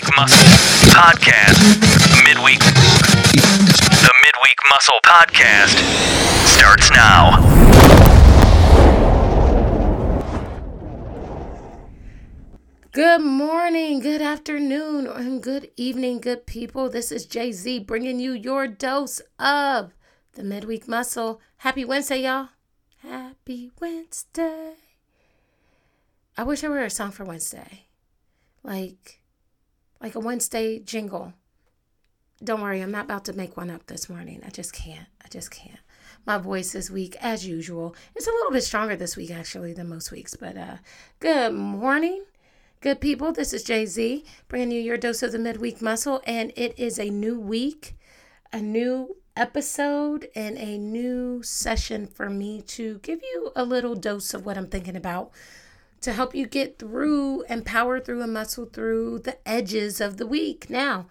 Midweek Muscle Podcast. Midweek. The Midweek Muscle Podcast starts now. Good morning, good afternoon, and good evening, good people. This is JZ bringing you your dose of the midweek muscle. Happy Wednesday, y'all. Happy Wednesday. I wish I were a song for Wednesday. Like like a Wednesday jingle. Don't worry, I'm not about to make one up this morning. I just can't. I just can't. My voice is weak as usual. It's a little bit stronger this week actually than most weeks, but uh good morning. Good people, this is JZ bringing you your dose of the midweek muscle, and it is a new week, a new episode, and a new session for me to give you a little dose of what I'm thinking about to help you get through and power through and muscle through the edges of the week. Now,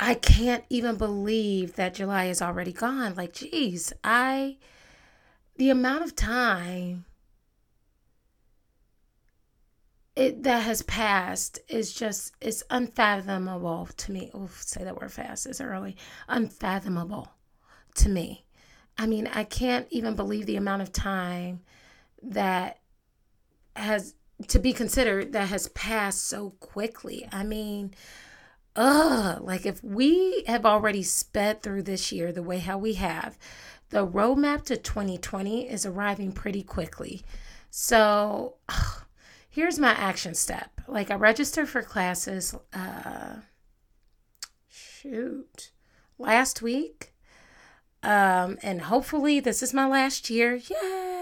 I can't even believe that July is already gone. Like, geez, I, the amount of time it that has passed is just it's unfathomable to me. Oh, say that word fast. It's early. Unfathomable to me. I mean, I can't even believe the amount of time that has to be considered that has passed so quickly. I mean, ugh, like if we have already sped through this year the way how we have, the roadmap to 2020 is arriving pretty quickly. So, here's my action step. Like I registered for classes uh shoot last week. Um and hopefully this is my last year. Yay.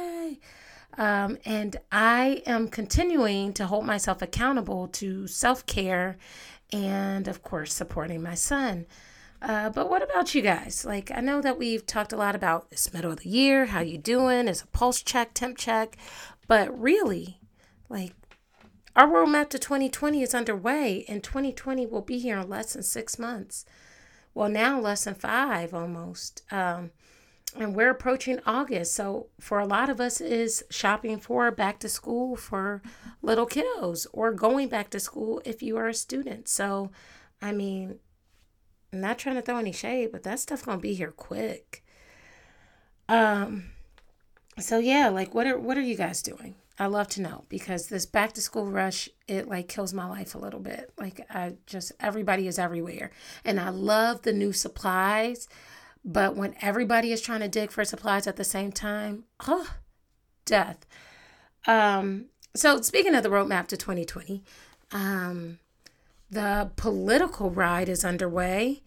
Um, and I am continuing to hold myself accountable to self care and, of course, supporting my son. Uh, but what about you guys? Like, I know that we've talked a lot about this middle of the year, how you doing? Is a pulse check, temp check, but really, like, our roadmap to 2020 is underway, and 2020 will be here in less than six months. Well, now less than five almost. Um, and we're approaching August. So for a lot of us is shopping for back to school for little kiddos or going back to school if you are a student. So I mean, I'm not trying to throw any shade, but that stuff gonna be here quick. Um so yeah, like what are what are you guys doing? I love to know because this back to school rush it like kills my life a little bit. Like I just everybody is everywhere. And I love the new supplies. But when everybody is trying to dig for supplies at the same time, oh, death. Um, so speaking of the roadmap to 2020, um, the political ride is underway.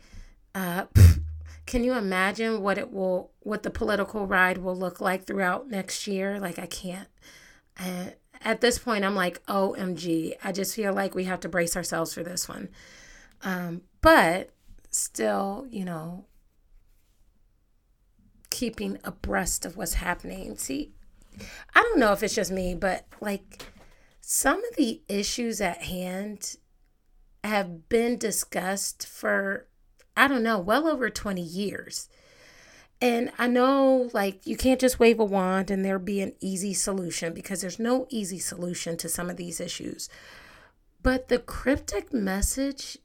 Uh, can you imagine what it will, what the political ride will look like throughout next year? Like I can't. At this point, I'm like, OMG. I just feel like we have to brace ourselves for this one. Um, but still, you know, keeping abreast of what's happening. See, I don't know if it's just me, but like some of the issues at hand have been discussed for, I don't know, well over 20 years. And I know, like, you can't just wave a wand and there be an easy solution because there's no easy solution to some of these issues. But the cryptic message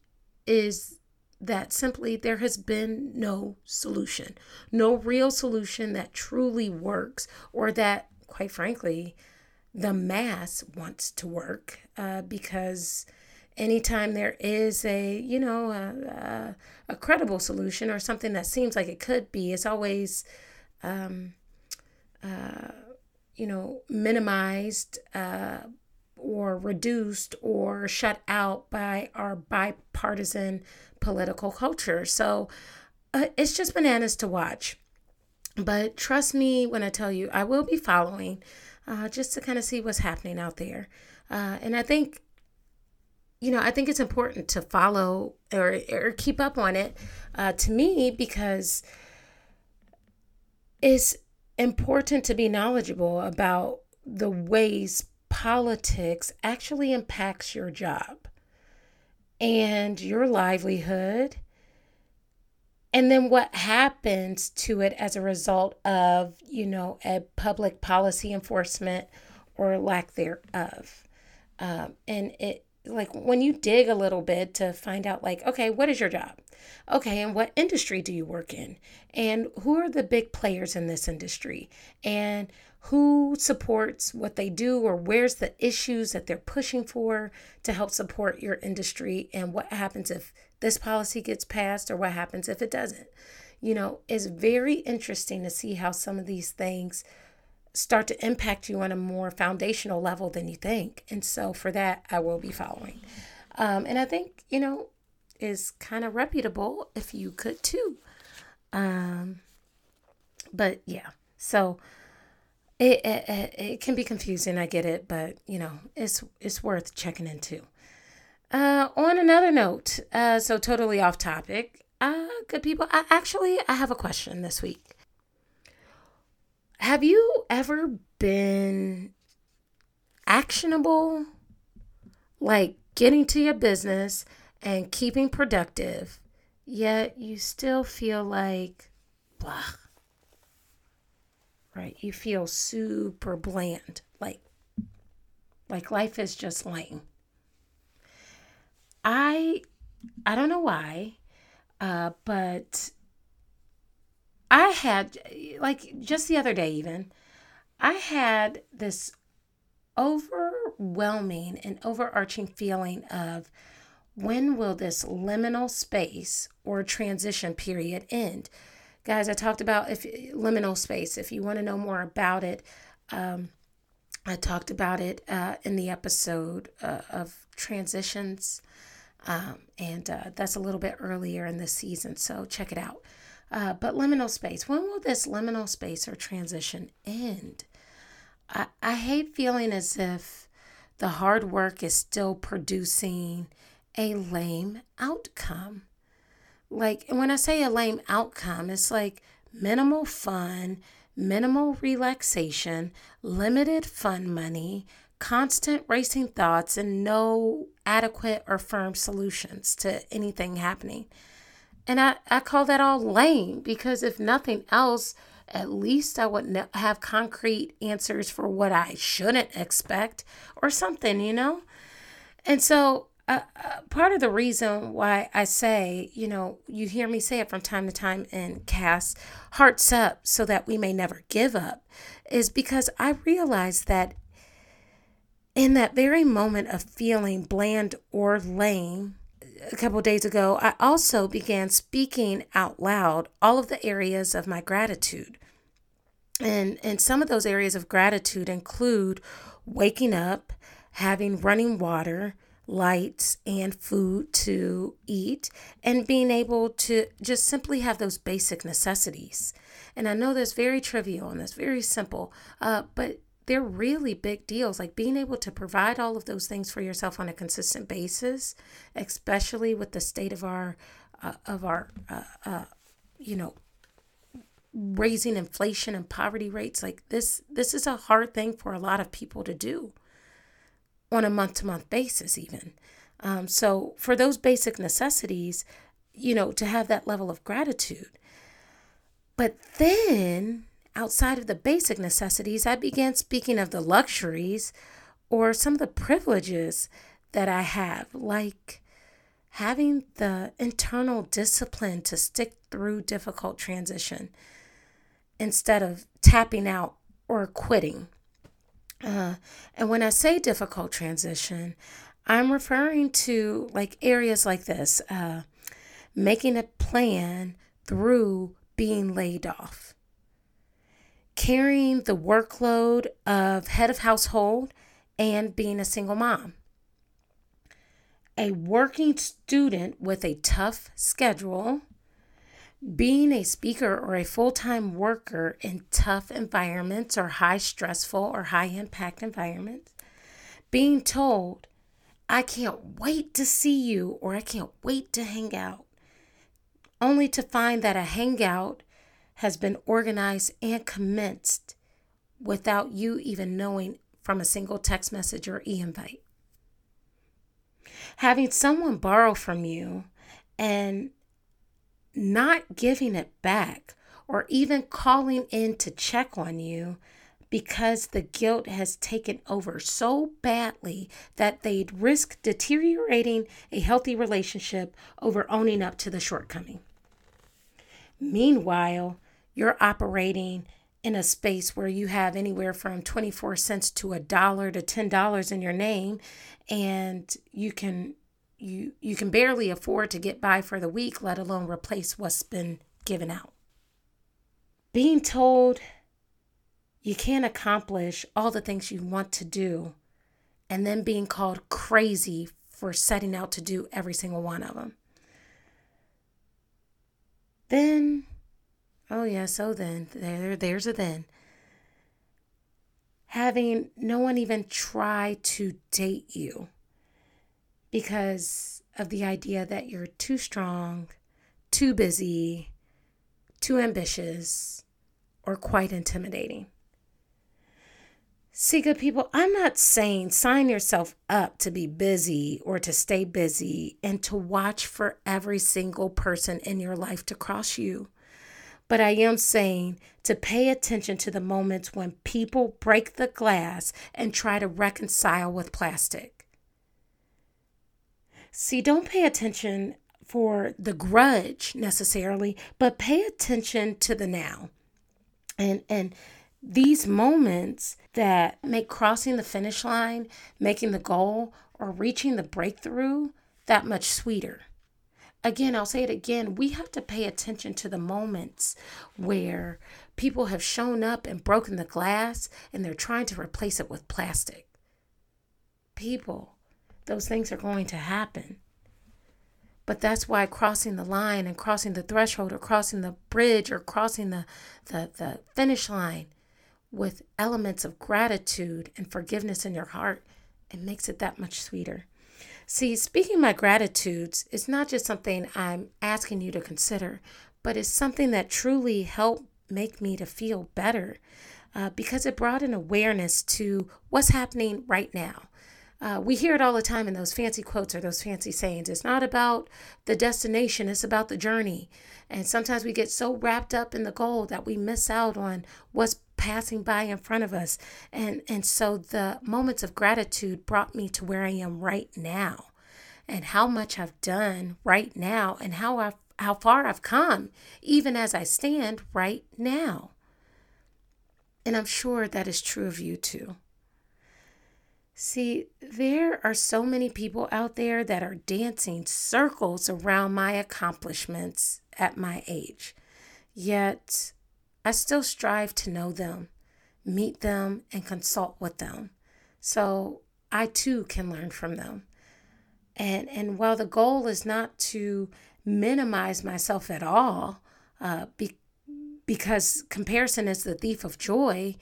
is that simply there has been no solution, no real solution that truly works, or that, quite frankly, the mass wants to work uh, because anytime there is a you know a, a, a, credible solution or something that seems like it could be it's always um, uh, you know minimized uh, or reduced or shut out by our bipartisan political culture. So uh, it's just bananas to watch. But trust me when I tell you, I will be following uh, just to kind of see what's happening out there. Uh, and I think, you know, I think it's important to follow or, or keep up on it uh, to me because it's important to be knowledgeable about the ways politics actually impacts your job and your livelihood and then what happens to it as a result of you know a public policy enforcement or lack thereof. Um, and it like when you dig a little bit to find out like okay what is your job? Okay and what industry do you work in? And who are the big players in this industry? And who supports what they do or where's the issues that they're pushing for to help support your industry? And what happens if this policy gets passed or what happens if it doesn't? You know it's very interesting to see how some of these things start to impact you on a more foundational level than you think. And so for that, I will be following. Um, and I think, you know, is kind of reputable if you could too. Um, but yeah, so it, it, it can be confusing. I get it, but you know, it's, it's worth checking into. Uh, on another note, uh, so totally off topic, uh, good people, I actually, I have a question this week. Have you ever been actionable? Like getting to your business and keeping productive, yet you still feel like blah. Right? You feel super bland. Like like life is just lame. I I don't know why, uh, but I had, like, just the other day, even, I had this overwhelming and overarching feeling of when will this liminal space or transition period end? Guys, I talked about if liminal space. If you want to know more about it, um, I talked about it uh, in the episode uh, of transitions, um, and uh, that's a little bit earlier in the season. So check it out. Uh, but liminal space, when will this liminal space or transition end? I, I hate feeling as if the hard work is still producing a lame outcome. Like, when I say a lame outcome, it's like minimal fun, minimal relaxation, limited fun money, constant racing thoughts, and no adequate or firm solutions to anything happening. And I, I call that all lame because if nothing else, at least I would have concrete answers for what I shouldn't expect or something, you know? And so, uh, uh, part of the reason why I say, you know, you hear me say it from time to time in cast hearts up so that we may never give up, is because I realize that in that very moment of feeling bland or lame, a couple days ago, I also began speaking out loud all of the areas of my gratitude. And, and some of those areas of gratitude include waking up, having running water, lights, and food to eat, and being able to just simply have those basic necessities. And I know that's very trivial and that's very simple, uh, but they're really big deals. Like being able to provide all of those things for yourself on a consistent basis, especially with the state of our uh, of our uh, uh, you know raising inflation and poverty rates. Like this, this is a hard thing for a lot of people to do on a month to month basis, even. Um, so for those basic necessities, you know, to have that level of gratitude. But then outside of the basic necessities, I began speaking of the luxuries or some of the privileges that I have, like having the internal discipline to stick through difficult transition instead of tapping out or quitting. Uh, and when I say difficult transition, I'm referring to like areas like this uh, making a plan through being laid off carrying the workload of head of household and being a single mom. A working student with a tough schedule, being a speaker or a full time worker in tough environments or high stressful or high impact environments, being told, I can't wait to see you or I can't wait to hang out, only to find that a hangout has been organized and commenced without you even knowing from a single text message or e invite. Having someone borrow from you and not giving it back or even calling in to check on you because the guilt has taken over so badly that they'd risk deteriorating a healthy relationship over owning up to the shortcoming. Meanwhile, you're operating in a space where you have anywhere from 24 cents to a dollar to $10 in your name and you can you you can barely afford to get by for the week let alone replace what's been given out being told you can't accomplish all the things you want to do and then being called crazy for setting out to do every single one of them. Then, oh yeah, so then, there, there's a then. Having no one even try to date you because of the idea that you're too strong, too busy, too ambitious, or quite intimidating. See, good people, I'm not saying sign yourself up to be busy or to stay busy and to watch for every single person in your life to cross you. But I am saying to pay attention to the moments when people break the glass and try to reconcile with plastic. See, don't pay attention for the grudge necessarily, but pay attention to the now. And and these moments that make crossing the finish line, making the goal, or reaching the breakthrough that much sweeter. Again, I'll say it again. We have to pay attention to the moments where people have shown up and broken the glass and they're trying to replace it with plastic. People, those things are going to happen. But that's why crossing the line and crossing the threshold or crossing the bridge or crossing the, the, the finish line with elements of gratitude and forgiveness in your heart, it makes it that much sweeter. See, speaking my gratitudes is not just something I'm asking you to consider, but it's something that truly helped make me to feel better uh, because it brought an awareness to what's happening right now. Uh, we hear it all the time in those fancy quotes or those fancy sayings. It's not about the destination, it's about the journey. And sometimes we get so wrapped up in the goal that we miss out on what's passing by in front of us. And, and so the moments of gratitude brought me to where I am right now and how much I've done right now and how i how far I've come, even as I stand right now. And I'm sure that is true of you too. See, there are so many people out there that are dancing circles around my accomplishments at my age. Yet, I still strive to know them, meet them, and consult with them. So I too can learn from them. And, and while the goal is not to minimize myself at all, uh, be, because comparison is the thief of joy,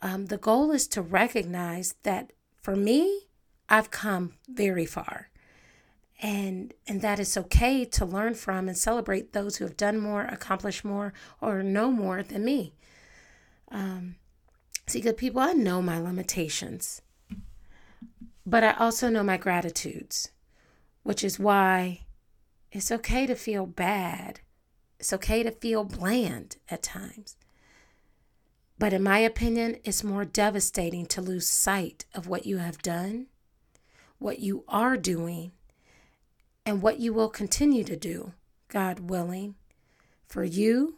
um, the goal is to recognize that for me, I've come very far. And and that is okay to learn from and celebrate those who have done more, accomplished more, or know more than me. Um, see, good people, I know my limitations, but I also know my gratitudes, which is why it's okay to feel bad. It's okay to feel bland at times. But in my opinion, it's more devastating to lose sight of what you have done, what you are doing, and what you will continue to do, God willing, for you,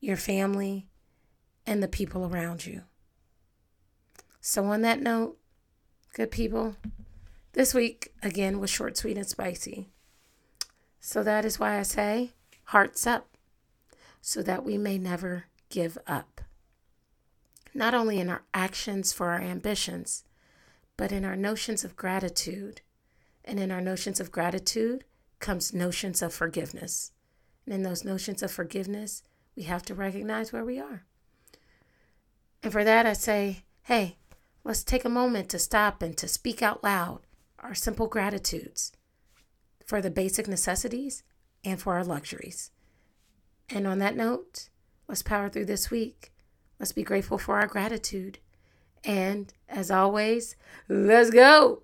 your family, and the people around you. So, on that note, good people, this week again was short, sweet, and spicy. So, that is why I say, hearts up, so that we may never give up not only in our actions for our ambitions, but in our notions of gratitude. And in our notions of gratitude comes notions of forgiveness. And in those notions of forgiveness, we have to recognize where we are. And for that, I say, hey, let's take a moment to stop and to speak out loud our simple gratitudes for the basic necessities and for our luxuries. And on that note, let's power through this week Let's be grateful for our gratitude. And as always, let's go.